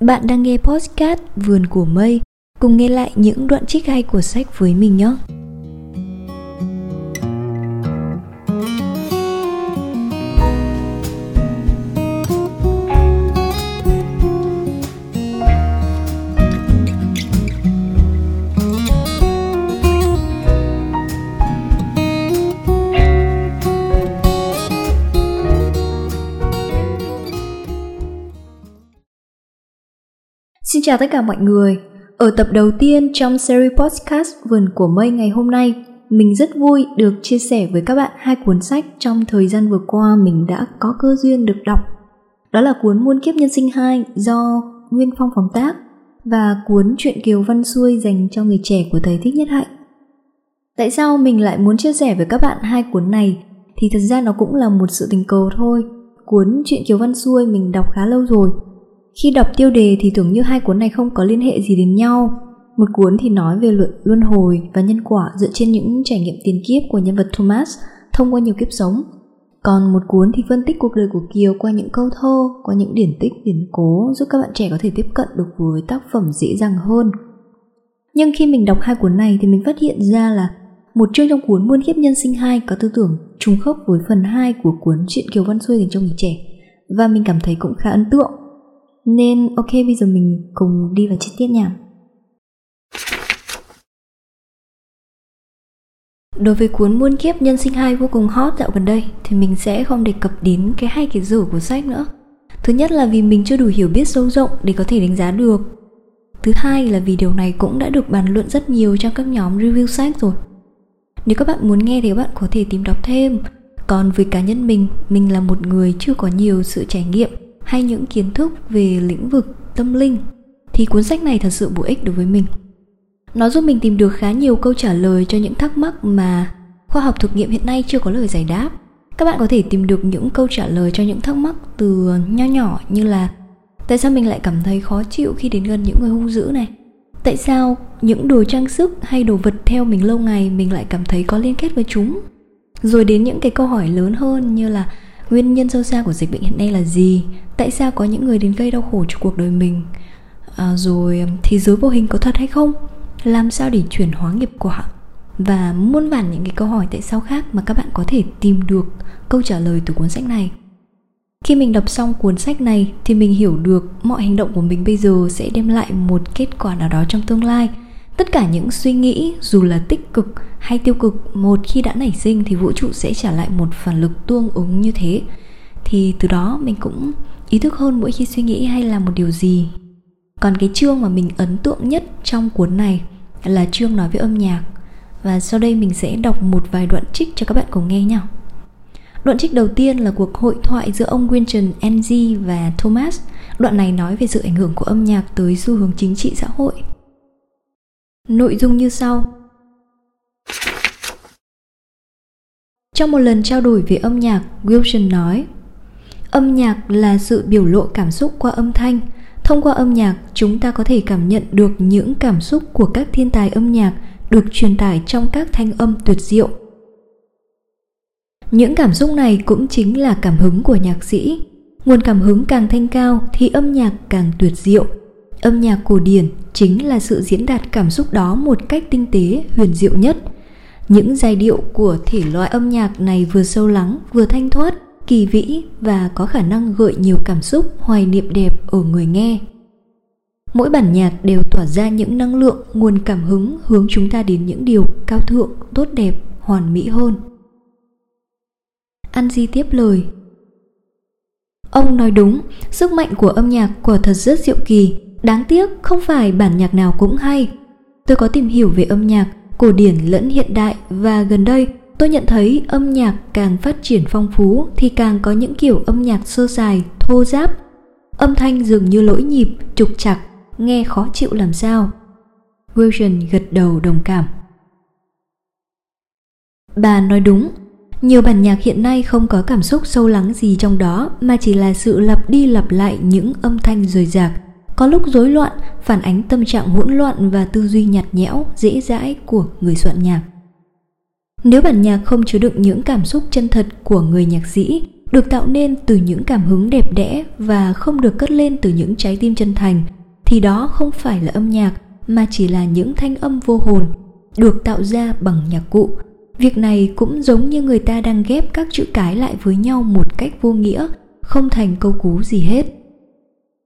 Bạn đang nghe podcast Vườn của Mây, cùng nghe lại những đoạn trích hay của sách với mình nhé. Chào tất cả mọi người. Ở tập đầu tiên trong series podcast Vườn của Mây ngày hôm nay, mình rất vui được chia sẻ với các bạn hai cuốn sách trong thời gian vừa qua mình đã có cơ duyên được đọc. Đó là cuốn Muôn kiếp nhân sinh 2 do Nguyên Phong phóng tác và cuốn Chuyện Kiều Văn Xuôi dành cho người trẻ của thầy Thích Nhất Hạnh. Tại sao mình lại muốn chia sẻ với các bạn hai cuốn này thì thật ra nó cũng là một sự tình cờ thôi. Cuốn Chuyện Kiều Văn Xuôi mình đọc khá lâu rồi khi đọc tiêu đề thì tưởng như hai cuốn này không có liên hệ gì đến nhau. Một cuốn thì nói về luận luân hồi và nhân quả dựa trên những trải nghiệm tiền kiếp của nhân vật Thomas thông qua nhiều kiếp sống. Còn một cuốn thì phân tích cuộc đời của Kiều qua những câu thơ, qua những điển tích, điển cố giúp các bạn trẻ có thể tiếp cận được với tác phẩm dễ dàng hơn. Nhưng khi mình đọc hai cuốn này thì mình phát hiện ra là một chương trong cuốn Muôn kiếp nhân sinh 2 có tư tưởng trùng khớp với phần 2 của cuốn Chuyện Kiều Văn Xuôi dành cho người trẻ và mình cảm thấy cũng khá ấn tượng nên ok bây giờ mình cùng đi vào chi tiết nha. Đối với cuốn Muôn kiếp nhân sinh hai vô cùng hot dạo gần đây thì mình sẽ không đề cập đến cái hai cái dở của sách nữa. Thứ nhất là vì mình chưa đủ hiểu biết sâu rộng để có thể đánh giá được. Thứ hai là vì điều này cũng đã được bàn luận rất nhiều trong các nhóm review sách rồi. Nếu các bạn muốn nghe thì các bạn có thể tìm đọc thêm. Còn với cá nhân mình, mình là một người chưa có nhiều sự trải nghiệm hay những kiến thức về lĩnh vực tâm linh, thì cuốn sách này thật sự bổ ích đối với mình. Nó giúp mình tìm được khá nhiều câu trả lời cho những thắc mắc mà khoa học thực nghiệm hiện nay chưa có lời giải đáp. Các bạn có thể tìm được những câu trả lời cho những thắc mắc từ nho nhỏ như là, tại sao mình lại cảm thấy khó chịu khi đến gần những người hung dữ này? Tại sao những đồ trang sức hay đồ vật theo mình lâu ngày mình lại cảm thấy có liên kết với chúng? Rồi đến những cái câu hỏi lớn hơn như là nguyên nhân sâu xa của dịch bệnh hiện nay là gì? Tại sao có những người đến gây đau khổ cho cuộc đời mình? À, rồi um, thế giới vô hình có thật hay không? Làm sao để chuyển hóa nghiệp quả và muôn vàn những cái câu hỏi tại sao khác mà các bạn có thể tìm được câu trả lời từ cuốn sách này. Khi mình đọc xong cuốn sách này thì mình hiểu được mọi hành động của mình bây giờ sẽ đem lại một kết quả nào đó trong tương lai tất cả những suy nghĩ, dù là tích cực hay tiêu cực, một khi đã nảy sinh thì vũ trụ sẽ trả lại một phản lực tương ứng như thế thì từ đó mình cũng ý thức hơn mỗi khi suy nghĩ hay làm một điều gì còn cái chương mà mình ấn tượng nhất trong cuốn này là chương nói về âm nhạc và sau đây mình sẽ đọc một vài đoạn trích cho các bạn cùng nghe nhau Đoạn trích đầu tiên là cuộc hội thoại giữa ông Winston NG và Thomas. Đoạn này nói về sự ảnh hưởng của âm nhạc tới xu hướng chính trị xã hội. Nội dung như sau. Trong một lần trao đổi về âm nhạc, Wilson nói Âm nhạc là sự biểu lộ cảm xúc qua âm thanh. Thông qua âm nhạc, chúng ta có thể cảm nhận được những cảm xúc của các thiên tài âm nhạc được truyền tải trong các thanh âm tuyệt diệu. Những cảm xúc này cũng chính là cảm hứng của nhạc sĩ. Nguồn cảm hứng càng thanh cao thì âm nhạc càng tuyệt diệu. Âm nhạc cổ điển chính là sự diễn đạt cảm xúc đó một cách tinh tế, huyền diệu nhất. Những giai điệu của thể loại âm nhạc này vừa sâu lắng, vừa thanh thoát, kỳ vĩ và có khả năng gợi nhiều cảm xúc hoài niệm đẹp ở người nghe. Mỗi bản nhạc đều tỏa ra những năng lượng, nguồn cảm hứng hướng chúng ta đến những điều cao thượng, tốt đẹp, hoàn mỹ hơn. Anji tiếp lời Ông nói đúng, sức mạnh của âm nhạc quả thật rất diệu kỳ, Đáng tiếc không phải bản nhạc nào cũng hay. Tôi có tìm hiểu về âm nhạc, cổ điển lẫn hiện đại và gần đây tôi nhận thấy âm nhạc càng phát triển phong phú thì càng có những kiểu âm nhạc sơ sài, thô giáp. Âm thanh dường như lỗi nhịp, trục chặt, nghe khó chịu làm sao. Wilson gật đầu đồng cảm. Bà nói đúng, nhiều bản nhạc hiện nay không có cảm xúc sâu lắng gì trong đó mà chỉ là sự lặp đi lặp lại những âm thanh rời rạc, có lúc rối loạn, phản ánh tâm trạng hỗn loạn và tư duy nhạt nhẽo, dễ dãi của người soạn nhạc. Nếu bản nhạc không chứa đựng những cảm xúc chân thật của người nhạc sĩ được tạo nên từ những cảm hứng đẹp đẽ và không được cất lên từ những trái tim chân thành thì đó không phải là âm nhạc mà chỉ là những thanh âm vô hồn được tạo ra bằng nhạc cụ việc này cũng giống như người ta đang ghép các chữ cái lại với nhau một cách vô nghĩa không thành câu cú gì hết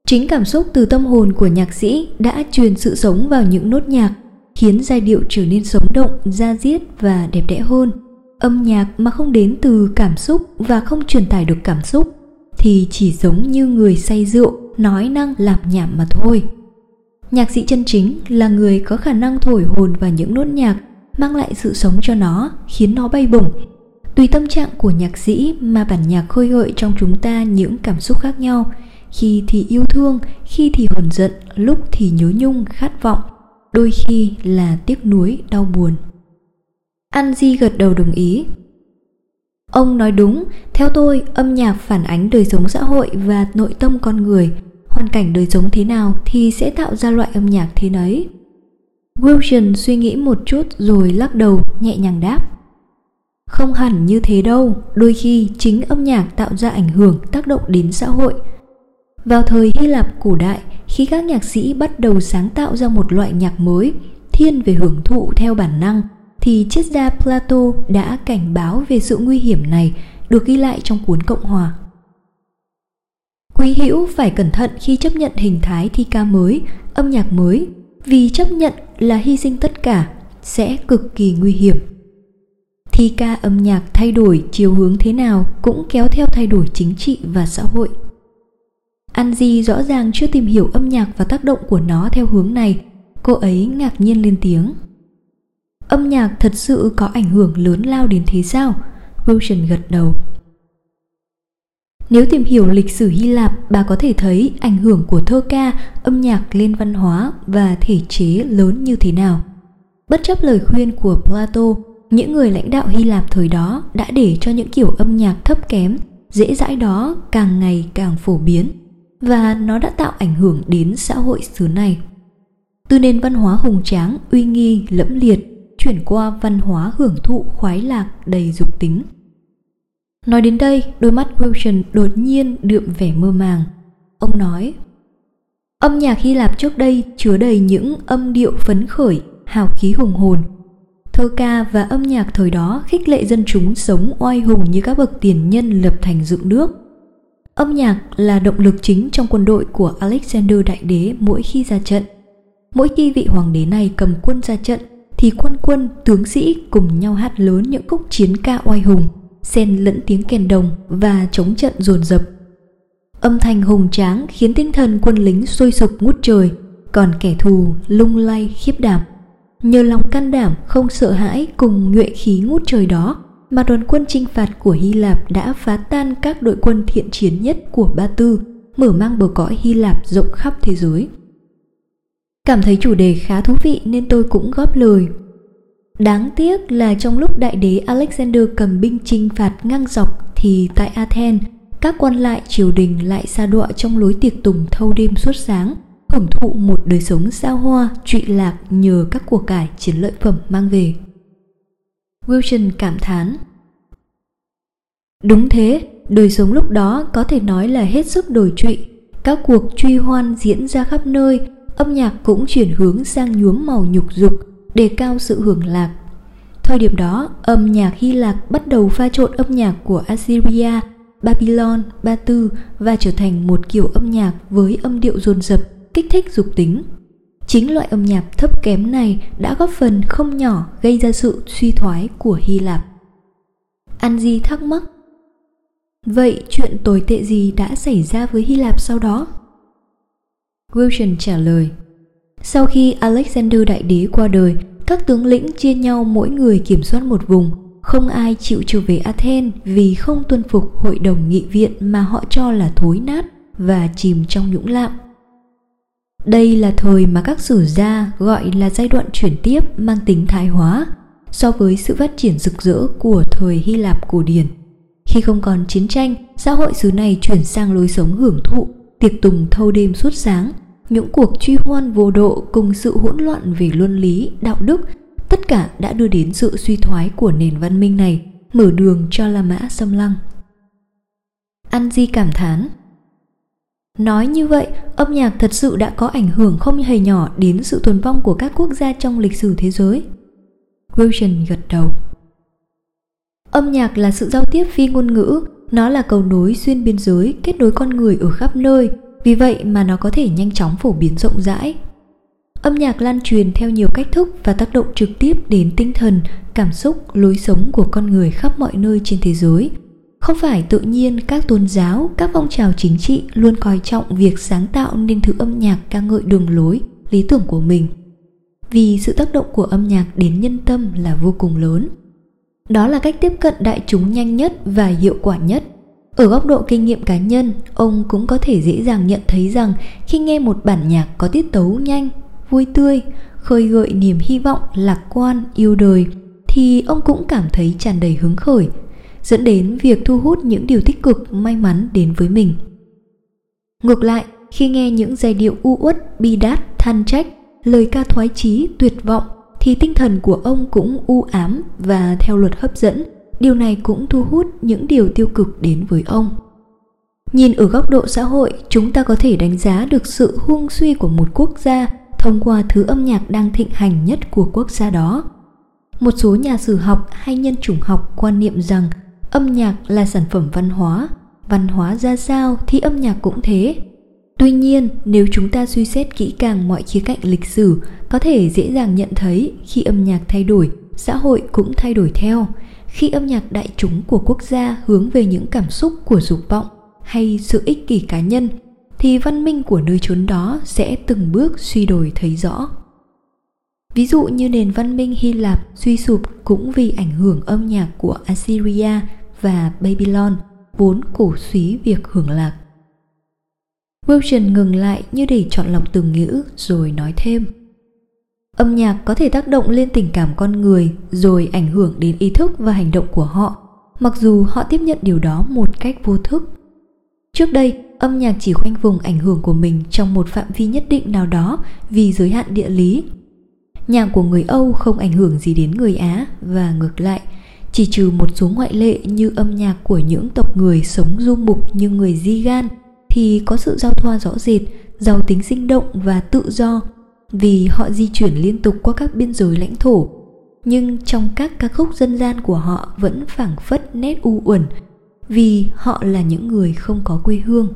chính cảm xúc từ tâm hồn của nhạc sĩ đã truyền sự sống vào những nốt nhạc, khiến giai điệu trở nên sống động da diết và đẹp đẽ hơn. Âm nhạc mà không đến từ cảm xúc và không truyền tải được cảm xúc thì chỉ giống như người say rượu, nói năng lạp nhảm mà thôi. Nhạc sĩ chân chính là người có khả năng thổi hồn vào những nốt nhạc, mang lại sự sống cho nó, khiến nó bay bổng. Tùy tâm trạng của nhạc sĩ mà bản nhạc khơi gợi trong chúng ta những cảm xúc khác nhau khi thì yêu thương khi thì hờn giận lúc thì nhớ nhung khát vọng đôi khi là tiếc nuối đau buồn Anji gật đầu đồng ý. Ông nói đúng, theo tôi, âm nhạc phản ánh đời sống xã hội và nội tâm con người. Hoàn cảnh đời sống thế nào thì sẽ tạo ra loại âm nhạc thế nấy. Wilson suy nghĩ một chút rồi lắc đầu nhẹ nhàng đáp. Không hẳn như thế đâu, đôi khi chính âm nhạc tạo ra ảnh hưởng tác động đến xã hội. Vào thời Hy Lạp cổ đại, khi các nhạc sĩ bắt đầu sáng tạo ra một loại nhạc mới, thiên về hưởng thụ theo bản năng – thì triết gia Plato đã cảnh báo về sự nguy hiểm này được ghi lại trong cuốn Cộng Hòa. Quý hữu phải cẩn thận khi chấp nhận hình thái thi ca mới, âm nhạc mới, vì chấp nhận là hy sinh tất cả sẽ cực kỳ nguy hiểm. Thi ca âm nhạc thay đổi chiều hướng thế nào cũng kéo theo thay đổi chính trị và xã hội. Anji rõ ràng chưa tìm hiểu âm nhạc và tác động của nó theo hướng này, cô ấy ngạc nhiên lên tiếng. Âm nhạc thật sự có ảnh hưởng lớn lao đến thế sao? Wilson gật đầu. Nếu tìm hiểu lịch sử Hy Lạp, bà có thể thấy ảnh hưởng của thơ ca, âm nhạc lên văn hóa và thể chế lớn như thế nào. Bất chấp lời khuyên của Plato, những người lãnh đạo Hy Lạp thời đó đã để cho những kiểu âm nhạc thấp kém, dễ dãi đó càng ngày càng phổ biến và nó đã tạo ảnh hưởng đến xã hội xứ này. Từ nền văn hóa hùng tráng, uy nghi, lẫm liệt chuyển qua văn hóa hưởng thụ khoái lạc đầy dục tính. Nói đến đây, đôi mắt Wilson đột nhiên đượm vẻ mơ màng. Ông nói, âm nhạc Hy Lạp trước đây chứa đầy những âm điệu phấn khởi, hào khí hùng hồn. Thơ ca và âm nhạc thời đó khích lệ dân chúng sống oai hùng như các bậc tiền nhân lập thành dựng nước. Âm nhạc là động lực chính trong quân đội của Alexander Đại Đế mỗi khi ra trận. Mỗi khi vị hoàng đế này cầm quân ra trận, thì quân quân, tướng sĩ cùng nhau hát lớn những khúc chiến ca oai hùng, xen lẫn tiếng kèn đồng và chống trận dồn dập âm thanh hùng tráng khiến tinh thần quân lính sôi sục ngút trời, còn kẻ thù lung lay khiếp đảm nhờ lòng can đảm, không sợ hãi cùng nhuệ khí ngút trời đó mà đoàn quân chinh phạt của Hy Lạp đã phá tan các đội quân thiện chiến nhất của Ba Tư, mở mang bờ cõi Hy Lạp rộng khắp thế giới. Cảm thấy chủ đề khá thú vị nên tôi cũng góp lời. Đáng tiếc là trong lúc đại đế Alexander cầm binh chinh phạt ngang dọc thì tại Athens, các quan lại triều đình lại xa đọa trong lối tiệc tùng thâu đêm suốt sáng, hưởng thụ một đời sống xa hoa, trụy lạc nhờ các của cải chiến lợi phẩm mang về. Wilson cảm thán Đúng thế, đời sống lúc đó có thể nói là hết sức đổi trụy. Các cuộc truy hoan diễn ra khắp nơi, âm nhạc cũng chuyển hướng sang nhuốm màu nhục dục, đề cao sự hưởng lạc. Thời điểm đó, âm nhạc Hy Lạp bắt đầu pha trộn âm nhạc của Assyria, Babylon, Ba Tư và trở thành một kiểu âm nhạc với âm điệu dồn dập, kích thích dục tính. Chính loại âm nhạc thấp kém này đã góp phần không nhỏ gây ra sự suy thoái của Hy Lạp. Anji thắc mắc Vậy chuyện tồi tệ gì đã xảy ra với Hy Lạp sau đó? Wilson trả lời Sau khi Alexander Đại Đế qua đời, các tướng lĩnh chia nhau mỗi người kiểm soát một vùng. Không ai chịu trở về Athens vì không tuân phục hội đồng nghị viện mà họ cho là thối nát và chìm trong nhũng lạm. Đây là thời mà các sử gia gọi là giai đoạn chuyển tiếp mang tính thái hóa so với sự phát triển rực rỡ của thời Hy Lạp cổ điển. Khi không còn chiến tranh, xã hội xứ này chuyển sang lối sống hưởng thụ, tiệc tùng thâu đêm suốt sáng – những cuộc truy hoan vô độ cùng sự hỗn loạn về luân lý, đạo đức, tất cả đã đưa đến sự suy thoái của nền văn minh này, mở đường cho La Mã xâm lăng. Anji cảm thán. Nói như vậy, âm nhạc thật sự đã có ảnh hưởng không hề nhỏ đến sự tồn vong của các quốc gia trong lịch sử thế giới. Wilson gật đầu. Âm nhạc là sự giao tiếp phi ngôn ngữ, nó là cầu nối xuyên biên giới, kết nối con người ở khắp nơi, vì vậy mà nó có thể nhanh chóng phổ biến rộng rãi. Âm nhạc lan truyền theo nhiều cách thức và tác động trực tiếp đến tinh thần, cảm xúc, lối sống của con người khắp mọi nơi trên thế giới. Không phải tự nhiên các tôn giáo, các phong trào chính trị luôn coi trọng việc sáng tạo nên thứ âm nhạc ca ngợi đường lối, lý tưởng của mình. Vì sự tác động của âm nhạc đến nhân tâm là vô cùng lớn. Đó là cách tiếp cận đại chúng nhanh nhất và hiệu quả nhất. Ở góc độ kinh nghiệm cá nhân, ông cũng có thể dễ dàng nhận thấy rằng khi nghe một bản nhạc có tiết tấu nhanh, vui tươi, khơi gợi niềm hy vọng, lạc quan, yêu đời thì ông cũng cảm thấy tràn đầy hứng khởi, dẫn đến việc thu hút những điều tích cực may mắn đến với mình. Ngược lại, khi nghe những giai điệu u uất, bi đát, than trách, lời ca thoái chí, tuyệt vọng thì tinh thần của ông cũng u ám và theo luật hấp dẫn, điều này cũng thu hút những điều tiêu cực đến với ông. Nhìn ở góc độ xã hội, chúng ta có thể đánh giá được sự hung suy của một quốc gia thông qua thứ âm nhạc đang thịnh hành nhất của quốc gia đó. Một số nhà sử học hay nhân chủng học quan niệm rằng âm nhạc là sản phẩm văn hóa, văn hóa ra sao thì âm nhạc cũng thế. Tuy nhiên, nếu chúng ta suy xét kỹ càng mọi khía cạnh lịch sử, có thể dễ dàng nhận thấy khi âm nhạc thay đổi, xã hội cũng thay đổi theo. Khi âm nhạc đại chúng của quốc gia hướng về những cảm xúc của dục vọng hay sự ích kỷ cá nhân thì văn minh của nơi chốn đó sẽ từng bước suy đổi thấy rõ. Ví dụ như nền văn minh Hy Lạp suy sụp cũng vì ảnh hưởng âm nhạc của Assyria và Babylon, vốn cổ suý việc hưởng lạc. Wilson ngừng lại như để chọn lọc từ ngữ rồi nói thêm. Âm nhạc có thể tác động lên tình cảm con người rồi ảnh hưởng đến ý thức và hành động của họ, mặc dù họ tiếp nhận điều đó một cách vô thức. Trước đây, âm nhạc chỉ khoanh vùng ảnh hưởng của mình trong một phạm vi nhất định nào đó vì giới hạn địa lý. Nhạc của người Âu không ảnh hưởng gì đến người Á và ngược lại, chỉ trừ một số ngoại lệ như âm nhạc của những tộc người sống du mục như người Di Gan thì có sự giao thoa rõ rệt, giàu tính sinh động và tự do vì họ di chuyển liên tục qua các biên giới lãnh thổ. Nhưng trong các ca khúc dân gian của họ vẫn phảng phất nét u uẩn vì họ là những người không có quê hương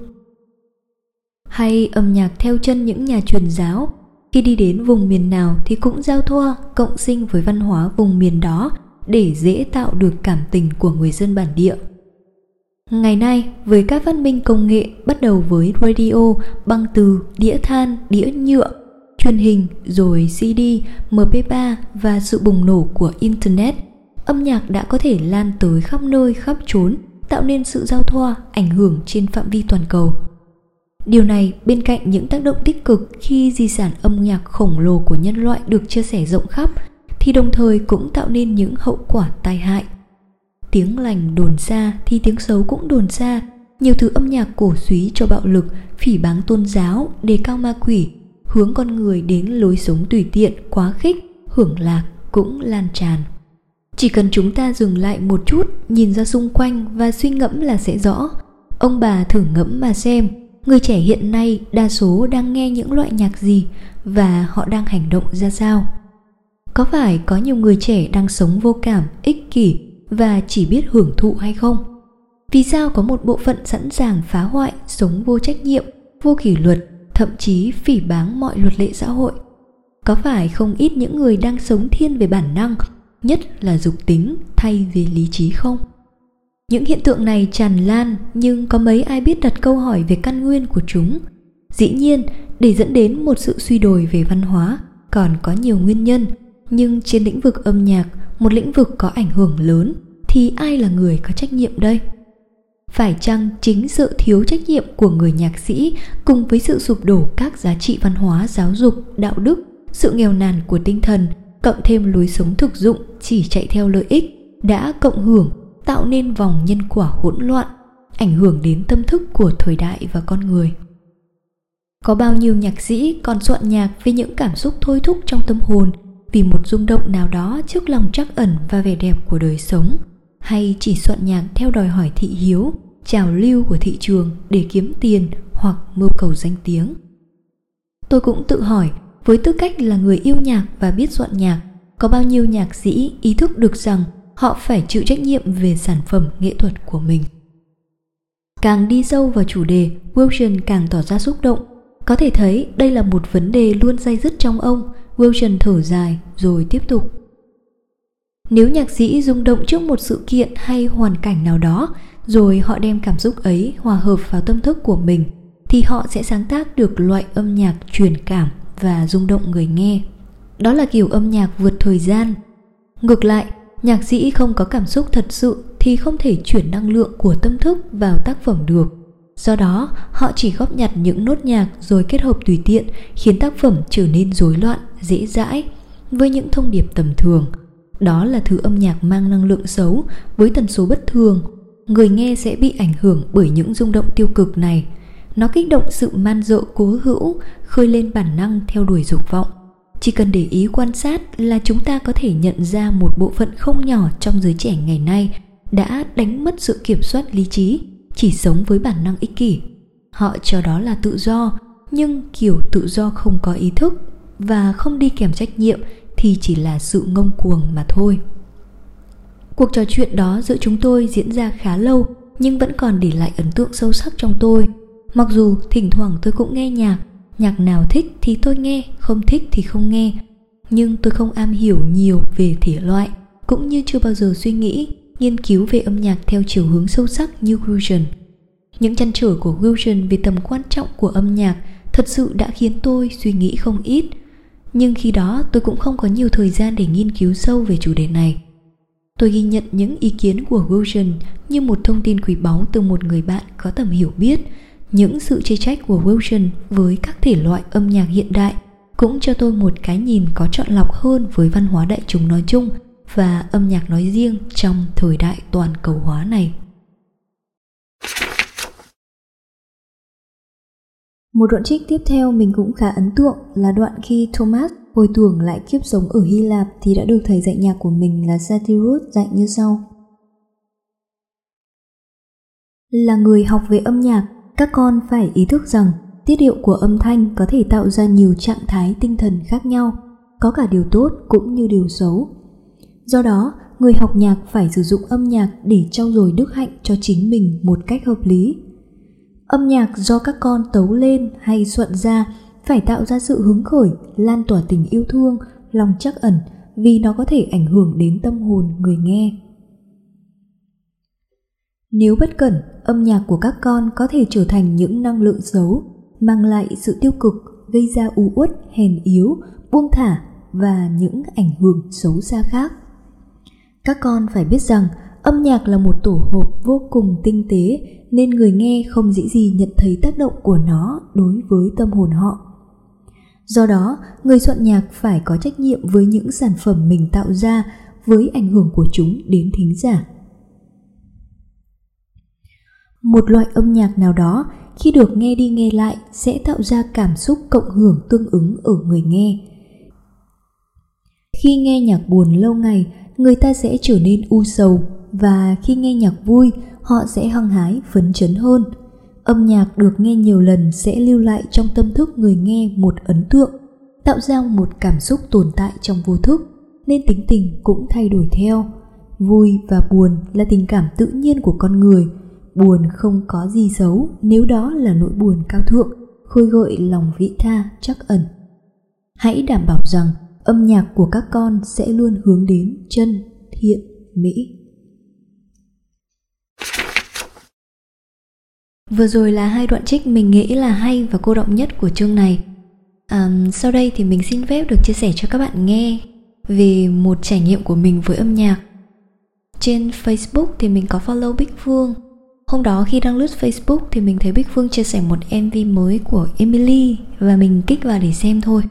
hay âm nhạc theo chân những nhà truyền giáo khi đi đến vùng miền nào thì cũng giao thoa cộng sinh với văn hóa vùng miền đó để dễ tạo được cảm tình của người dân bản địa. Ngày nay, với các phát minh công nghệ bắt đầu với radio, băng từ, đĩa than, đĩa nhựa, truyền hình, rồi cd mp3 và sự bùng nổ của internet, âm nhạc đã có thể lan tới khắp nơi, khắp chốn, tạo nên sự giao thoa, ảnh hưởng trên phạm vi toàn cầu. Điều này bên cạnh những tác động tích cực khi di sản âm nhạc khổng lồ của nhân loại được chia sẻ rộng khắp thì đồng thời cũng tạo nên những hậu quả tai hại. Tiếng lành đồn xa thì tiếng xấu cũng đồn xa, nhiều thứ âm nhạc cổ suý cho bạo lực, phỉ báng tôn giáo, đề cao ma quỷ, hướng con người đến lối sống tùy tiện, quá khích, hưởng lạc cũng lan tràn. Chỉ cần chúng ta dừng lại một chút, nhìn ra xung quanh và suy ngẫm là sẽ rõ. Ông bà thử ngẫm mà xem, người trẻ hiện nay đa số đang nghe những loại nhạc gì và họ đang hành động ra sao có phải có nhiều người trẻ đang sống vô cảm ích kỷ và chỉ biết hưởng thụ hay không? Vì sao có một bộ phận sẵn sàng phá hoại sống vô trách nhiệm vô kỷ luật thậm chí phỉ báng mọi luật lệ xã hội? Có phải không ít những người đang sống thiên về bản năng nhất là dục tính thay vì lý trí không? Những hiện tượng này tràn lan nhưng có mấy ai biết đặt câu hỏi về căn nguyên của chúng. Dĩ nhiên, để dẫn đến một sự suy đồi về văn hóa còn có nhiều nguyên nhân, nhưng trên lĩnh vực âm nhạc, một lĩnh vực có ảnh hưởng lớn thì ai là người có trách nhiệm đây? Phải chăng chính sự thiếu trách nhiệm của người nhạc sĩ cùng với sự sụp đổ các giá trị văn hóa, giáo dục, đạo đức, sự nghèo nàn của tinh thần, cộng thêm lối sống thực dụng chỉ chạy theo lợi ích đã cộng hưởng tạo nên vòng nhân quả hỗn loạn ảnh hưởng đến tâm thức của thời đại và con người có bao nhiêu nhạc sĩ còn soạn nhạc vì những cảm xúc thôi thúc trong tâm hồn vì một rung động nào đó trước lòng trắc ẩn và vẻ đẹp của đời sống, hay chỉ soạn nhạc theo đòi hỏi thị hiếu, trào lưu của thị trường để kiếm tiền hoặc mưu cầu danh tiếng? Tôi cũng tự hỏi, với tư cách là người yêu nhạc và biết soạn nhạc, có bao nhiêu nhạc sĩ ý thức được rằng họ phải chịu trách nhiệm về sản phẩm nghệ thuật của mình? Càng đi sâu vào chủ đề, wilson càng tỏ ra xúc động. Có thể thấy đây là một vấn đề luôn dây dứt trong ông wilson thở dài, rồi tiếp tục. Nếu nhạc sĩ rung động trước một sự kiện hay hoàn cảnh nào đó, rồi họ đem cảm xúc ấy hòa hợp vào tâm thức của mình, thì họ sẽ sáng tác được loại âm nhạc truyền cảm và rung động người nghe. Đó là kiểu âm nhạc vượt thời gian. Ngược lại, nhạc sĩ không có cảm xúc thật sự thì không thể chuyển năng lượng của tâm thức vào tác phẩm được do đó, họ chỉ góp nhặt những nốt nhạc rồi kết hợp tùy tiện, khiến tác phẩm trở nên rối loạn, dễ dãi với những thông điệp tầm thường. Đó là thứ âm nhạc mang năng lượng xấu với tần số bất thường. Người nghe sẽ bị ảnh hưởng bởi những rung động tiêu cực này. Nó kích động sự man dợ, cố hữu, khơi lên bản năng theo đuổi dục vọng. Chỉ cần để ý quan sát là chúng ta có thể nhận ra một bộ phận không nhỏ trong giới trẻ ngày nay đã đánh mất sự kiểm soát lý trí chỉ sống với bản năng ích kỷ. Họ cho đó là tự do, nhưng kiểu tự do không có ý thức và không đi kèm trách nhiệm thì chỉ là sự ngông cuồng mà thôi. Cuộc trò chuyện đó giữa chúng tôi diễn ra khá lâu, nhưng vẫn còn để lại ấn tượng sâu sắc trong tôi. Mặc dù thỉnh thoảng tôi cũng nghe nhạc nhạc nào thích thì tôi nghe, không thích thì không nghe. Nhưng tôi không am hiểu nhiều về thể loại, cũng như chưa bao giờ suy nghĩ nghiên cứu về âm nhạc theo chiều hướng sâu sắc như Fusion. Những chăn trở của Fusion về tầm quan trọng của âm nhạc thật sự đã khiến tôi suy nghĩ không ít. Nhưng khi đó, tôi cũng không có nhiều thời gian để nghiên cứu sâu về chủ đề này. Tôi ghi nhận những ý kiến của Fusion như một thông tin quý báu từ một người bạn có tầm hiểu biết. Những sự chê trách của Fusion với các thể loại âm nhạc hiện đại cũng cho tôi một cái nhìn có chọn lọc hơn với văn hóa đại chúng nói chung – và âm nhạc nói riêng trong thời đại toàn cầu hóa này. Một đoạn trích tiếp theo mình cũng khá ấn tượng là đoạn khi Thomas hồi tưởng lại kiếp sống ở Hy Lạp thì đã được thầy dạy nhạc của mình là Satyrus dạy như sau. Là người học về âm nhạc, các con phải ý thức rằng tiết điệu của âm thanh có thể tạo ra nhiều trạng thái tinh thần khác nhau, có cả điều tốt cũng như điều xấu Do đó, người học nhạc phải sử dụng âm nhạc để trau dồi đức hạnh cho chính mình một cách hợp lý. Âm nhạc do các con tấu lên hay soạn ra phải tạo ra sự hứng khởi, lan tỏa tình yêu thương, lòng trắc ẩn vì nó có thể ảnh hưởng đến tâm hồn người nghe. Nếu bất cẩn, âm nhạc của các con có thể trở thành những năng lượng xấu, mang lại sự tiêu cực, gây ra u uất, hèn yếu, buông thả và những ảnh hưởng xấu xa khác các con phải biết rằng âm nhạc là một tổ hợp vô cùng tinh tế nên người nghe không dễ gì nhận thấy tác động của nó đối với tâm hồn họ. Do đó, người soạn nhạc phải có trách nhiệm với những sản phẩm mình tạo ra với ảnh hưởng của chúng đến thính giả. Một loại âm nhạc nào đó khi được nghe đi nghe lại sẽ tạo ra cảm xúc cộng hưởng tương ứng ở người nghe. Khi nghe nhạc buồn lâu ngày người ta sẽ trở nên u sầu và khi nghe nhạc vui, họ sẽ hăng hái, phấn chấn hơn. Âm nhạc được nghe nhiều lần sẽ lưu lại trong tâm thức người nghe một ấn tượng, tạo ra một cảm xúc tồn tại trong vô thức, nên tính tình cũng thay đổi theo. Vui và buồn là tình cảm tự nhiên của con người. Buồn không có gì xấu nếu đó là nỗi buồn cao thượng, khơi gợi lòng vị tha chắc ẩn. Hãy đảm bảo rằng âm nhạc của các con sẽ luôn hướng đến chân thiện mỹ. Vừa rồi là hai đoạn trích mình nghĩ là hay và cô động nhất của chương này. À, sau đây thì mình xin phép được chia sẻ cho các bạn nghe về một trải nghiệm của mình với âm nhạc. Trên facebook thì mình có follow bích phương. Hôm đó khi đang lướt facebook thì mình thấy bích phương chia sẻ một mv mới của emily và mình kích vào để xem thôi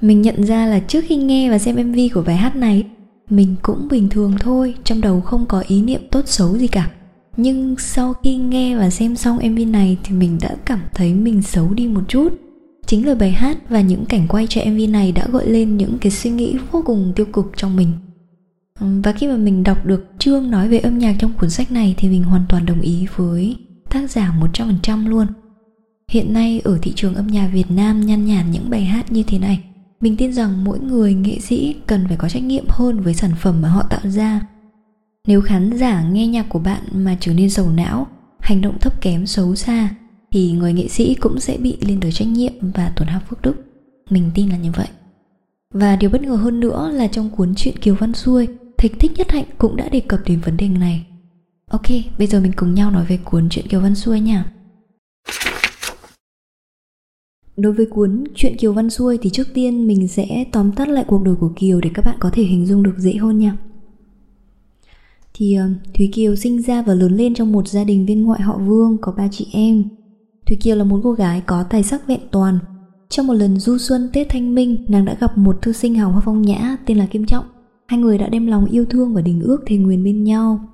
mình nhận ra là trước khi nghe và xem mv của bài hát này mình cũng bình thường thôi trong đầu không có ý niệm tốt xấu gì cả. Nhưng sau khi nghe và xem xong mv này thì mình đã cảm thấy mình xấu đi một chút. Chính lời bài hát và những cảnh quay cho mv này đã gợi lên những cái suy nghĩ vô cùng tiêu cực trong mình. Và khi mà mình đọc được chương nói về âm nhạc trong cuốn sách này thì mình hoàn toàn đồng ý với tác giả 100% luôn. Hiện nay ở thị trường âm nhạc Việt Nam nhăn nhản những bài hát như thế này, mình tin rằng mỗi người nghệ sĩ cần phải có trách nhiệm hơn với sản phẩm mà họ tạo ra. Nếu khán giả nghe nhạc của bạn mà trở nên sầu não, hành động thấp kém xấu xa thì người nghệ sĩ cũng sẽ bị liên đới trách nhiệm và tổn hao phước đức. Mình tin là như vậy. Và điều bất ngờ hơn nữa là trong cuốn truyện Kiều Văn Xuôi, Thịch Thích Nhất Hạnh cũng đã đề cập đến vấn đề này. Ok, bây giờ mình cùng nhau nói về cuốn truyện Kiều Văn Xuôi nha. Đối với cuốn Chuyện Kiều Văn Xuôi thì trước tiên mình sẽ tóm tắt lại cuộc đời của Kiều để các bạn có thể hình dung được dễ hơn nha. Thì ờ, Thúy Kiều sinh ra và lớn lên trong một gia đình viên ngoại họ Vương có ba chị em. Thúy Kiều là một cô gái có tài sắc vẹn toàn. Trong một lần du xuân Tết Thanh Minh, nàng đã gặp một thư sinh hào hoa phong nhã tên là Kim Trọng. Hai người đã đem lòng yêu thương và đình ước thề nguyền bên nhau.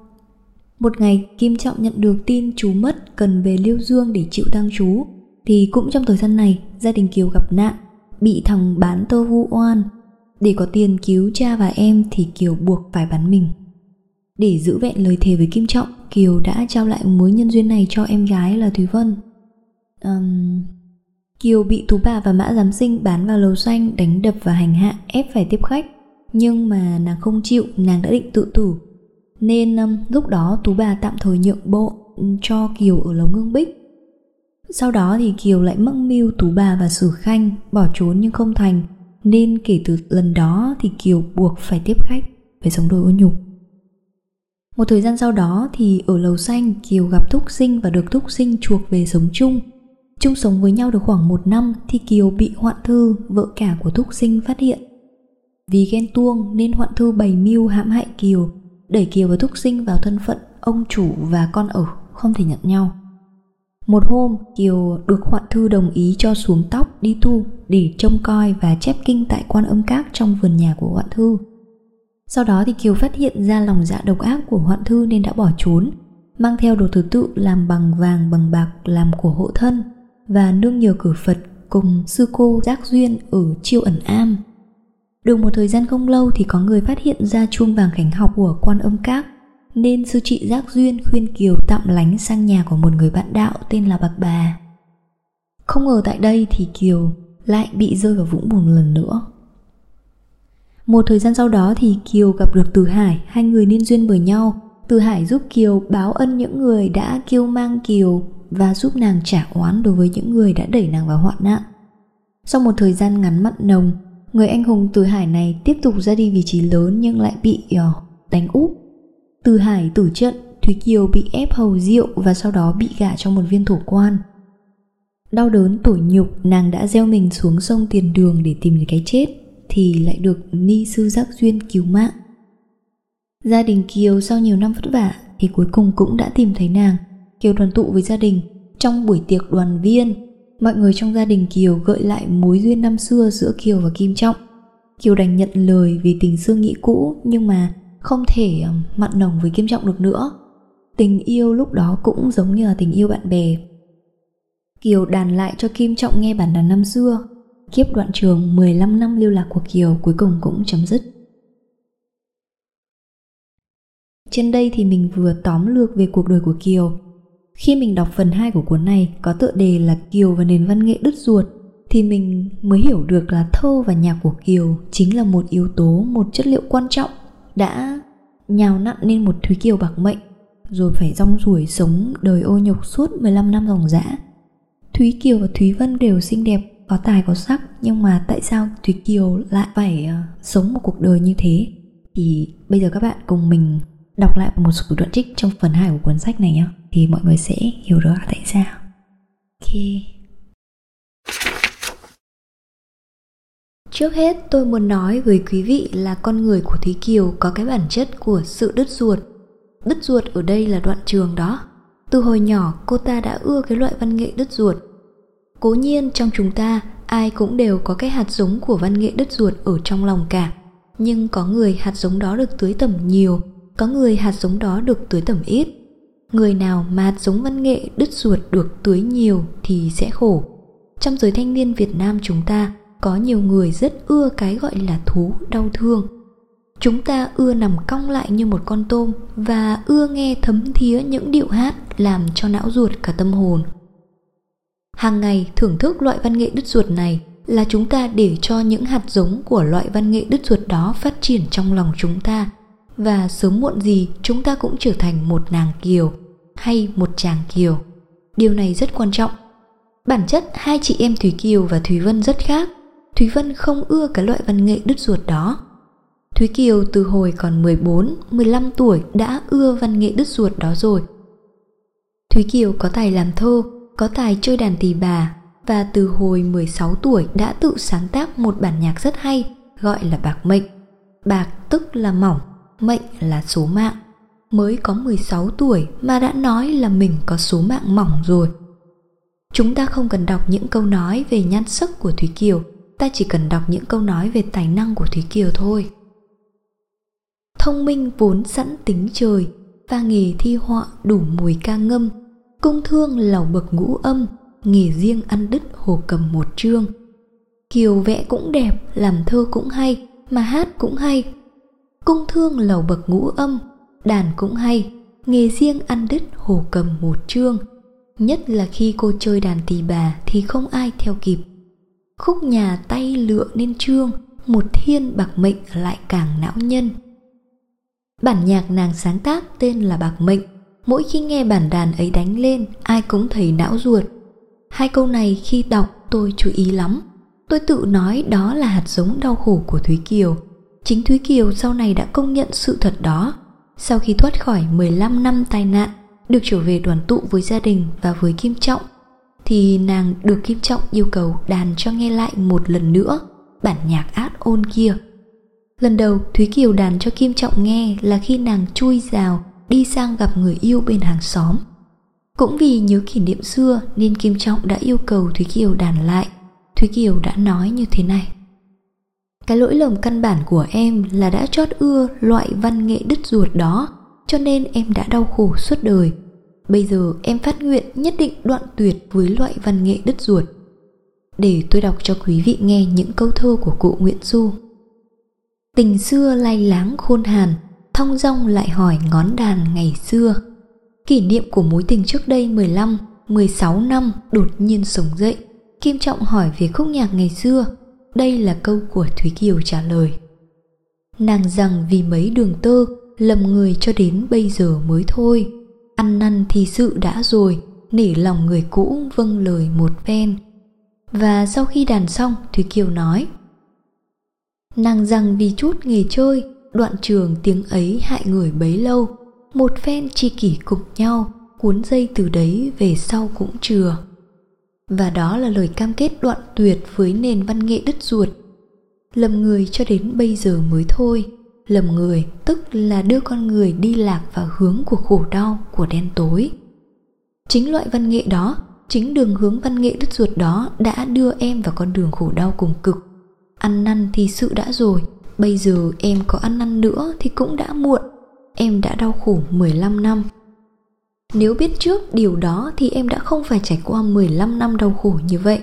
Một ngày, Kim Trọng nhận được tin chú mất cần về Liêu Dương để chịu tang chú. Thì cũng trong thời gian này, gia đình Kiều gặp nạn, bị thằng bán tơ vu oan. Để có tiền cứu cha và em thì Kiều buộc phải bán mình. Để giữ vẹn lời thề với Kim Trọng, Kiều đã trao lại mối nhân duyên này cho em gái là Thúy Vân. Um, Kiều bị Tú bà và Mã Giám Sinh bán vào lầu xanh, đánh đập và hành hạ, ép phải tiếp khách. Nhưng mà nàng không chịu, nàng đã định tự tử. Nên um, lúc đó Tú bà tạm thời nhượng bộ cho Kiều ở lầu ngưng bích. Sau đó thì Kiều lại mắc mưu Tú bà và Sử Khanh bỏ trốn nhưng không thành. Nên kể từ lần đó thì Kiều buộc phải tiếp khách, phải sống đôi ô nhục. Một thời gian sau đó thì ở lầu xanh Kiều gặp Thúc Sinh và được Thúc Sinh chuộc về sống chung. Chung sống với nhau được khoảng một năm thì Kiều bị Hoạn Thư, vợ cả của Thúc Sinh phát hiện. Vì ghen tuông nên Hoạn Thư bày mưu hãm hại Kiều, đẩy Kiều và Thúc Sinh vào thân phận ông chủ và con ở, không thể nhận nhau. Một hôm, Kiều được Hoạn Thư đồng ý cho xuống tóc đi tu để trông coi và chép kinh tại quan âm các trong vườn nhà của Hoạn Thư. Sau đó thì Kiều phát hiện ra lòng dạ độc ác của Hoạn Thư nên đã bỏ trốn, mang theo đồ thứ tự làm bằng vàng bằng bạc làm của hộ thân và nương nhờ cử Phật cùng sư cô Giác Duyên ở Chiêu ẩn am. Được một thời gian không lâu thì có người phát hiện ra chuông vàng cảnh học của quan âm các nên sư chị Giác Duyên khuyên Kiều tạm lánh sang nhà của một người bạn đạo tên là Bạc Bà. Không ngờ tại đây thì Kiều lại bị rơi vào vũng bùn lần nữa. Một thời gian sau đó thì Kiều gặp được Từ Hải, hai người nên duyên với nhau. Từ Hải giúp Kiều báo ân những người đã kêu mang Kiều và giúp nàng trả oán đối với những người đã đẩy nàng vào hoạn nạn. Sau một thời gian ngắn mặn nồng, người anh hùng Từ Hải này tiếp tục ra đi vị trí lớn nhưng lại bị uh, đánh úp. Từ Hải tử trận, Thúy Kiều bị ép hầu rượu và sau đó bị gả cho một viên thổ quan. Đau đớn tủi nhục, nàng đã gieo mình xuống sông tiền đường để tìm cái chết thì lại được ni sư giác duyên cứu mạng. Gia đình Kiều sau nhiều năm vất vả thì cuối cùng cũng đã tìm thấy nàng. Kiều đoàn tụ với gia đình trong buổi tiệc đoàn viên. Mọi người trong gia đình Kiều gợi lại mối duyên năm xưa giữa Kiều và Kim Trọng. Kiều đành nhận lời vì tình xưa nghĩ cũ nhưng mà không thể ờ, mặn nồng với Kim Trọng được nữa. Tình yêu lúc đó cũng giống như là tình yêu bạn bè. Kiều đàn lại cho Kim Trọng nghe bản đàn năm xưa kiếp đoạn trường 15 năm lưu lạc của Kiều cuối cùng cũng chấm dứt. Trên đây thì mình vừa tóm lược về cuộc đời của Kiều. Khi mình đọc phần 2 của cuốn này có tựa đề là Kiều và nền văn nghệ đứt ruột thì mình mới hiểu được là thơ và nhạc của Kiều chính là một yếu tố, một chất liệu quan trọng đã nhào nặn nên một Thúy Kiều bạc mệnh rồi phải rong ruổi sống đời ô nhục suốt 15 năm dòng dã. Thúy Kiều và Thúy Vân đều xinh đẹp có tài có sắc nhưng mà tại sao Thúy Kiều lại phải uh, sống một cuộc đời như thế? Thì bây giờ các bạn cùng mình đọc lại một số đoạn trích trong phần 2 của cuốn sách này nhé thì mọi người sẽ hiểu rõ tại sao. Ok. Trước hết tôi muốn nói với quý vị là con người của Thúy Kiều có cái bản chất của sự đứt ruột. Đứt ruột ở đây là đoạn trường đó. Từ hồi nhỏ cô ta đã ưa cái loại văn nghệ đứt ruột Cố nhiên trong chúng ta ai cũng đều có cái hạt giống của văn nghệ đứt ruột ở trong lòng cả. Nhưng có người hạt giống đó được tưới tẩm nhiều, có người hạt giống đó được tưới tẩm ít. Người nào mà hạt giống văn nghệ đứt ruột được tưới nhiều thì sẽ khổ. Trong giới thanh niên Việt Nam chúng ta có nhiều người rất ưa cái gọi là thú đau thương. Chúng ta ưa nằm cong lại như một con tôm và ưa nghe thấm thía những điệu hát làm cho não ruột cả tâm hồn. Hàng ngày thưởng thức loại văn nghệ đứt ruột này là chúng ta để cho những hạt giống của loại văn nghệ đứt ruột đó phát triển trong lòng chúng ta và sớm muộn gì chúng ta cũng trở thành một nàng kiều hay một chàng kiều. Điều này rất quan trọng. Bản chất hai chị em Thúy Kiều và Thúy Vân rất khác. Thúy Vân không ưa cái loại văn nghệ đứt ruột đó. Thúy Kiều từ hồi còn 14, 15 tuổi đã ưa văn nghệ đứt ruột đó rồi. Thúy Kiều có tài làm thơ, có tài chơi đàn tỳ bà và từ hồi 16 tuổi đã tự sáng tác một bản nhạc rất hay gọi là Bạc Mệnh. Bạc tức là mỏng, mệnh là số mạng. Mới có 16 tuổi mà đã nói là mình có số mạng mỏng rồi. Chúng ta không cần đọc những câu nói về nhan sắc của Thúy Kiều, ta chỉ cần đọc những câu nói về tài năng của Thúy Kiều thôi. Thông minh vốn sẵn tính trời, và nghề thi họa đủ mùi ca ngâm, cung thương lầu bậc ngũ âm, nghề riêng ăn đứt hồ cầm một chương. Kiều vẽ cũng đẹp, làm thơ cũng hay, mà hát cũng hay. Cung thương lầu bậc ngũ âm, đàn cũng hay, nghề riêng ăn đứt hồ cầm một chương. Nhất là khi cô chơi đàn tỳ bà thì không ai theo kịp. Khúc nhà tay lựa nên trương, một thiên bạc mệnh lại càng não nhân. Bản nhạc nàng sáng tác tên là Bạc Mệnh, mỗi khi nghe bản đàn ấy đánh lên, ai cũng thấy não ruột. Hai câu này khi đọc tôi chú ý lắm. Tôi tự nói đó là hạt giống đau khổ của Thúy Kiều. Chính Thúy Kiều sau này đã công nhận sự thật đó. Sau khi thoát khỏi 15 năm tai nạn, được trở về đoàn tụ với gia đình và với Kim Trọng, thì nàng được Kim Trọng yêu cầu đàn cho nghe lại một lần nữa bản nhạc át ôn kia Lần đầu Thúy Kiều đàn cho Kim Trọng nghe là khi nàng chui rào đi sang gặp người yêu bên hàng xóm. Cũng vì nhớ kỷ niệm xưa nên Kim Trọng đã yêu cầu Thúy Kiều đàn lại. Thúy Kiều đã nói như thế này. Cái lỗi lầm căn bản của em là đã chót ưa loại văn nghệ đứt ruột đó, cho nên em đã đau khổ suốt đời. Bây giờ em phát nguyện nhất định đoạn tuyệt với loại văn nghệ đứt ruột. Để tôi đọc cho quý vị nghe những câu thơ của cụ Nguyễn Du. Tình xưa lay láng khôn hàn, thong dong lại hỏi ngón đàn ngày xưa. Kỷ niệm của mối tình trước đây 15, 16 năm đột nhiên sống dậy. Kim Trọng hỏi về khúc nhạc ngày xưa. Đây là câu của Thúy Kiều trả lời. Nàng rằng vì mấy đường tơ lầm người cho đến bây giờ mới thôi. Ăn năn thì sự đã rồi, nể lòng người cũ vâng lời một phen Và sau khi đàn xong, Thúy Kiều nói – Nàng rằng vì chút nghề chơi, đoạn trường tiếng ấy hại người bấy lâu, một phen chi kỷ cục nhau, cuốn dây từ đấy về sau cũng chừa. Và đó là lời cam kết đoạn tuyệt với nền văn nghệ đứt ruột. Lầm người cho đến bây giờ mới thôi, lầm người tức là đưa con người đi lạc vào hướng của khổ đau, của đen tối. Chính loại văn nghệ đó, chính đường hướng văn nghệ đứt ruột đó đã đưa em vào con đường khổ đau cùng cực. Ăn năn thì sự đã rồi Bây giờ em có ăn năn nữa thì cũng đã muộn. Em đã đau khổ 15 năm. Nếu biết trước điều đó thì em đã không phải trải qua 15 năm đau khổ như vậy.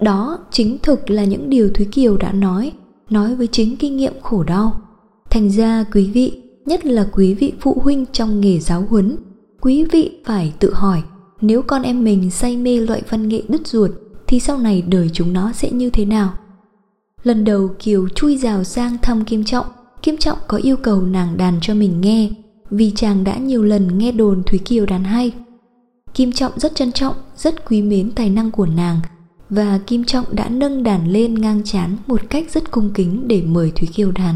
Đó chính thực là những điều Thúy Kiều đã nói Nói với chính kinh nghiệm khổ đau. Thành ra quý vị, nhất là quý vị phụ huynh trong nghề giáo huấn Quý vị phải tự hỏi Nếu con em mình say mê loại văn nghệ đứt ruột Thì sau này đời chúng nó sẽ như thế nào? Lần đầu Kiều chui rào sang thăm Kim Trọng, Kim Trọng có yêu cầu nàng đàn cho mình nghe, vì chàng đã nhiều lần nghe đồn Thúy Kiều đàn hay. Kim Trọng rất trân trọng, rất quý mến tài năng của nàng, và Kim Trọng đã nâng đàn lên ngang chán một cách rất cung kính để mời Thúy Kiều đàn.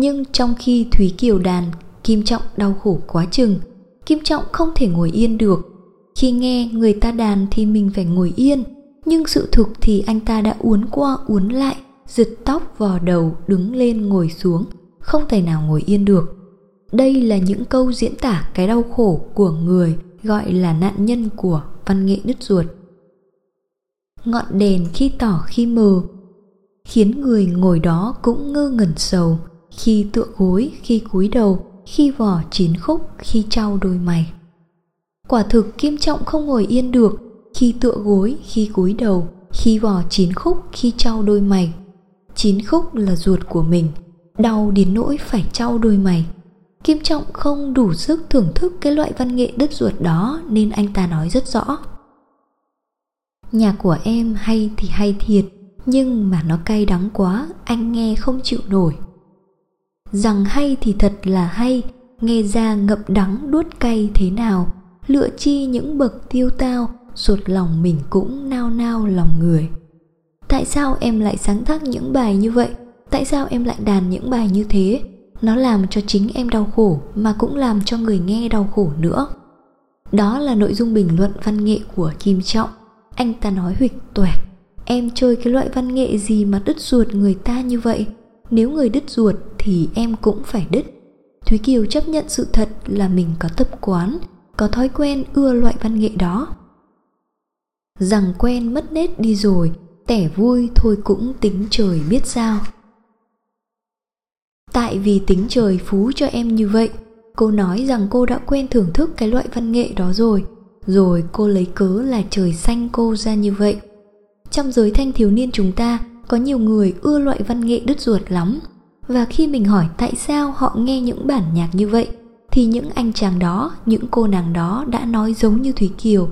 Nhưng trong khi Thúy Kiều đàn, Kim Trọng đau khổ quá chừng, Kim Trọng không thể ngồi yên được. Khi nghe người ta đàn thì mình phải ngồi yên, nhưng sự thực thì anh ta đã uốn qua uốn lại giật tóc vò đầu đứng lên ngồi xuống không thể nào ngồi yên được. Đây là những câu diễn tả cái đau khổ của người gọi là nạn nhân của văn nghệ đứt ruột. Ngọn đèn khi tỏ khi mờ khiến người ngồi đó cũng ngơ ngẩn sầu khi tựa gối khi cúi đầu khi vỏ chín khúc khi trao đôi mày quả thực kim trọng không ngồi yên được khi tựa gối khi cúi đầu khi vò chín khúc khi trao đôi mày chín khúc là ruột của mình đau đến nỗi phải trao đôi mày. Kim Trọng không đủ sức thưởng thức cái loại văn nghệ đứt ruột đó nên anh ta nói rất rõ. nhà của em hay thì hay thiệt, nhưng mà nó cay đắng quá, anh nghe không chịu nổi. Rằng hay thì thật là hay, nghe ra ngậm đắng đuốt cay thế nào, lựa chi những bậc tiêu tao, ruột lòng mình cũng nao nao lòng người. Tại sao em lại sáng tác những bài như vậy? Tại sao em lại đàn những bài như thế? Nó làm cho chính em đau khổ mà cũng làm cho người nghe đau khổ nữa. Đó là nội dung bình luận văn nghệ của Kim Trọng. Anh ta nói huỵch toẹt. Em chơi cái loại văn nghệ gì mà đứt ruột người ta như vậy? Nếu người đứt ruột thì em cũng phải đứt. Thúy Kiều chấp nhận sự thật là mình có tập quán, có thói quen ưa loại văn nghệ đó. Rằng quen mất nết đi rồi, tẻ vui thôi cũng tính trời biết sao. Tại vì tính trời phú cho em như vậy, cô nói rằng cô đã quen thưởng thức cái loại văn nghệ đó rồi, rồi cô lấy cớ là trời xanh cô ra như vậy. Trong giới thanh thiếu niên chúng ta, có nhiều người ưa loại văn nghệ đứt ruột lắm, và khi mình hỏi tại sao họ nghe những bản nhạc như vậy thì những anh chàng đó những cô nàng đó đã nói giống như thúy kiều.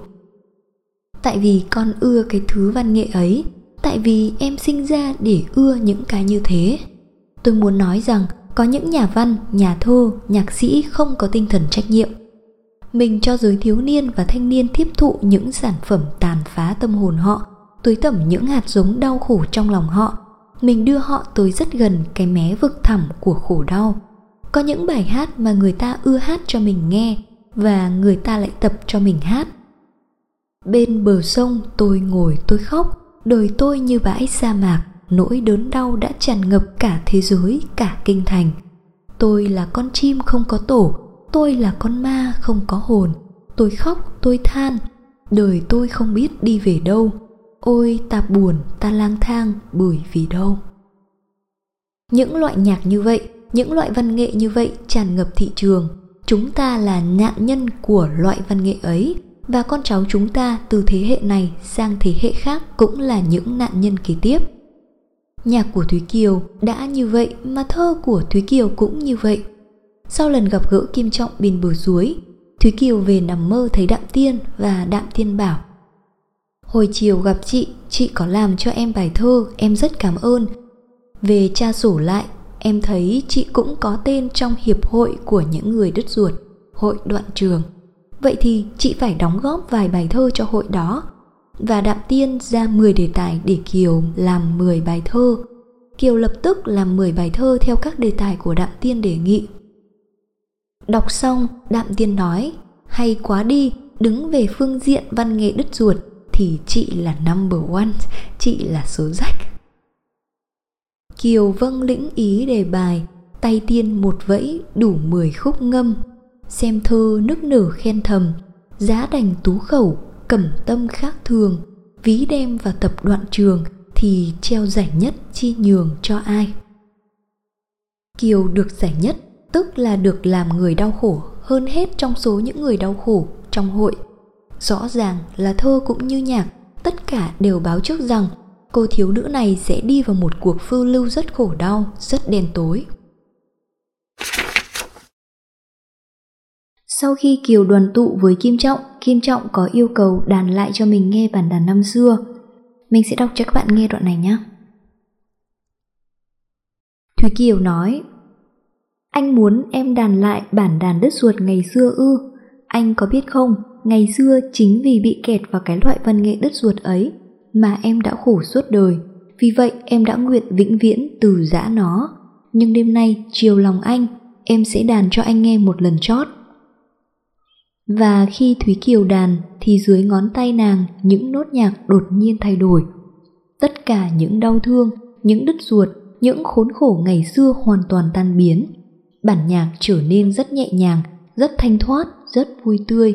Tại vì con ưa cái thứ văn nghệ ấy tại vì em sinh ra để ưa những cái như thế. Tôi muốn nói rằng có những nhà văn nhà thơ nhạc sĩ không có tinh thần trách nhiệm. Mình cho giới thiếu niên và thanh niên tiếp thụ những sản phẩm tàn phá tâm hồn họ tưới tẩm những hạt giống đau khổ trong lòng họ. Mình đưa họ tới rất gần cái mé vực thẳm của khổ đau. Có những bài hát mà người ta ưa hát cho mình nghe và người ta lại tập cho mình hát. Bên bờ sông tôi ngồi tôi khóc, đời tôi như bãi sa mạc, nỗi đớn đau đã tràn ngập cả thế giới, cả kinh thành. Tôi là con chim không có tổ, tôi là con ma không có hồn. Tôi khóc, tôi than, đời tôi không biết đi về đâu ôi ta buồn, ta lang thang, bởi vì đâu? Những loại nhạc như vậy, những loại văn nghệ như vậy tràn ngập thị trường. Chúng ta là nạn nhân của loại văn nghệ ấy. Và con cháu chúng ta từ thế hệ này sang thế hệ khác cũng là những nạn nhân kế tiếp. Nhạc của thúy kiều đã như vậy mà thơ của thúy kiều cũng như vậy. Sau lần gặp gỡ kim trọng bên bờ suối, thúy kiều về nằm mơ thấy đạm tiên và đạm tiên bảo hồi chiều gặp chị chị có làm cho em bài thơ em rất cảm ơn về tra sổ lại em thấy chị cũng có tên trong hiệp hội của những người đứt ruột hội đoạn trường vậy thì chị phải đóng góp vài bài thơ cho hội đó và Đạm Tiên ra 10 đề tài để Kiều làm 10 bài thơ. Kiều lập tức làm 10 bài thơ theo các đề tài của Đạm Tiên đề nghị. Đọc xong, Đạm Tiên nói, hay quá đi, đứng về phương diện văn nghệ đứt ruột thì chị là number one, chị là số rách. Kiều vâng lĩnh ý đề bài, tay tiên một vẫy đủ 10 khúc ngâm, xem thơ nức nở khen thầm, giá đành tú khẩu, cẩm tâm khác thường, ví đem vào tập đoạn trường thì treo giải nhất chi nhường cho ai. Kiều được giải nhất tức là được làm người đau khổ hơn hết trong số những người đau khổ trong hội. Rõ ràng là thơ cũng như nhạc, tất cả đều báo trước rằng cô thiếu nữ này sẽ đi vào một cuộc phiêu lưu rất khổ đau, rất đen tối. Sau khi Kiều đoàn tụ với Kim Trọng, Kim Trọng có yêu cầu đàn lại cho mình nghe bản đàn năm xưa. Mình sẽ đọc cho các bạn nghe đoạn này nhé. Thúy Kiều nói Anh muốn em đàn lại bản đàn đất ruột ngày xưa ư Anh có biết không, ngày xưa chính vì bị kẹt vào cái loại văn nghệ đất ruột ấy mà em đã khổ suốt đời. Vì vậy em đã nguyện vĩnh viễn từ giã nó. Nhưng đêm nay, chiều lòng anh, em sẽ đàn cho anh nghe một lần chót. Và khi Thúy Kiều đàn thì dưới ngón tay nàng những nốt nhạc đột nhiên thay đổi. Tất cả những đau thương, những đứt ruột, những khốn khổ ngày xưa hoàn toàn tan biến. Bản nhạc trở nên rất nhẹ nhàng, rất thanh thoát, rất vui tươi.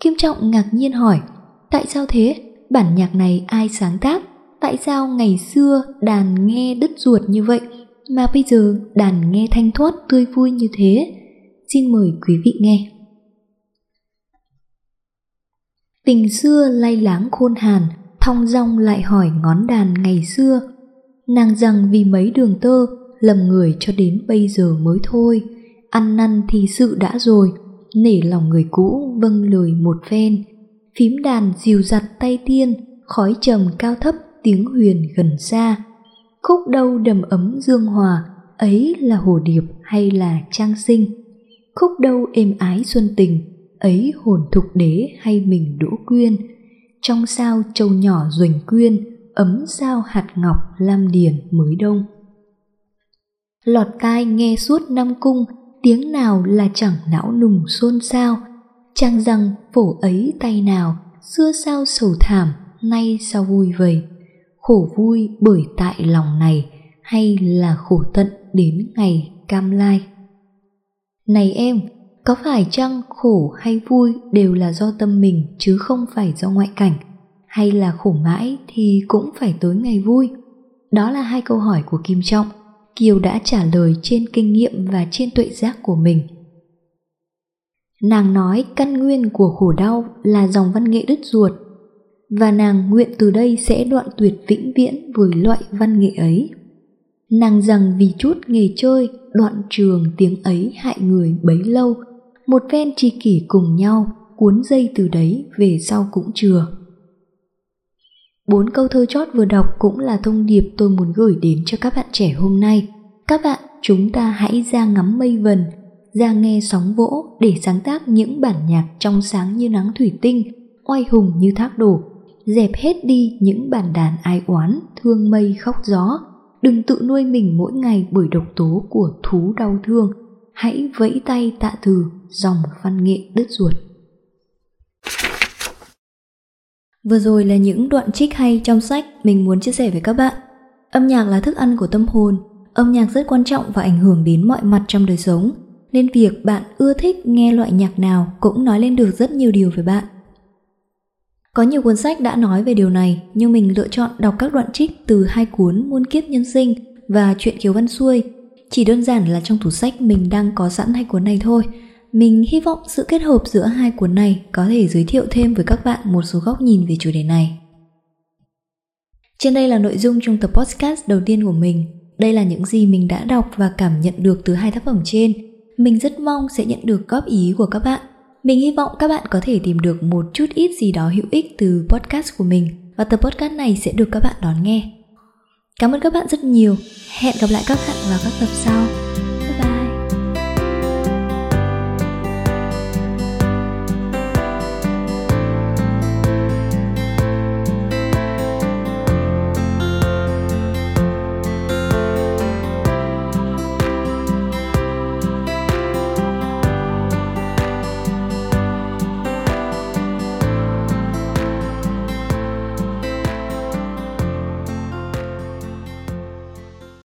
Kim Trọng ngạc nhiên hỏi, tại sao thế? Bản nhạc này ai sáng tác? Tại sao ngày xưa đàn nghe đứt ruột như vậy mà bây giờ đàn nghe thanh thoát tươi vui như thế? Xin mời quý vị nghe. Tình xưa lay láng khôn hàn, thong dong lại hỏi ngón đàn ngày xưa. Nàng rằng vì mấy đường tơ, lầm người cho đến bây giờ mới thôi ăn năn thì sự đã rồi nể lòng người cũ vâng lời một phen. Phím đàn dìu dặt tay tiên khói trầm cao thấp tiếng huyền gần xa. Khúc đâu đầm ấm dương hòa, ấy là hồ điệp hay là trang sinh? Khúc đâu êm ái xuân tình, ấy hồn thục đế hay mình đỗ quyên? Trong sao châu nhỏ duỳnh quyên, ấm sao hạt ngọc lam điền mới đông? Lọt tai nghe suốt năm cung tiếng nào là chẳng não nùng xôn xao, chàng rằng phổ ấy tay nào, xưa sao sầu thảm, nay sao vui vầy khổ vui bởi tại lòng này, hay là khổ tận đến ngày cam lai? Này em, có phải chăng khổ hay vui đều là do tâm mình chứ không phải do ngoại cảnh? Hay là khổ mãi thì cũng phải tới ngày vui? Đó là hai câu hỏi của kim trọng kiều đã trả lời trên kinh nghiệm và trên tuệ giác của mình. Nàng nói căn nguyên của khổ đau là dòng văn nghệ đứt ruột, và nàng nguyện từ đây sẽ đoạn tuyệt vĩnh viễn với loại văn nghệ ấy. Nàng rằng vì chút nghề chơi, đoạn trường tiếng ấy hại người bấy lâu, một ven tri kỷ cùng nhau cuốn dây từ đấy về sau cũng chừa bốn câu thơ chót vừa đọc cũng là thông điệp tôi muốn gửi đến cho các bạn trẻ hôm nay. Các bạn, chúng ta hãy ra ngắm mây vần, ra nghe sóng vỗ để sáng tác những bản nhạc trong sáng như nắng thủy tinh, oai hùng như thác đổ. Dẹp hết đi những bản đàn ai oán, thương mây khóc gió. Đừng tự nuôi mình mỗi ngày bởi độc tố của thú đau thương. Hãy vẫy tay tạ từ dòng văn nghệ đứt ruột. Vừa rồi là những đoạn trích hay trong sách mình muốn chia sẻ với các bạn. Âm nhạc là thức ăn của tâm hồn, âm nhạc rất quan trọng và ảnh hưởng đến mọi mặt trong đời sống, nên việc bạn ưa thích nghe loại nhạc nào cũng nói lên được rất nhiều điều về bạn. Có nhiều cuốn sách đã nói về điều này, nhưng mình lựa chọn đọc các đoạn trích từ hai cuốn Muôn kiếp nhân sinh và Chuyện Kiều Văn Xuôi. Chỉ đơn giản là trong tủ sách mình đang có sẵn hai cuốn này thôi. Mình hy vọng sự kết hợp giữa hai cuốn này có thể giới thiệu thêm với các bạn một số góc nhìn về chủ đề này. Trên đây là nội dung trong tập podcast đầu tiên của mình. Đây là những gì mình đã đọc và cảm nhận được từ hai tác phẩm trên. Mình rất mong sẽ nhận được góp ý của các bạn mình hy vọng các bạn có thể tìm được một chút ít gì đó hữu ích từ podcast của mình và tập podcast này sẽ được các bạn đón nghe. Cảm ơn các bạn rất nhiều. Hẹn gặp lại các bạn vào các tập sau.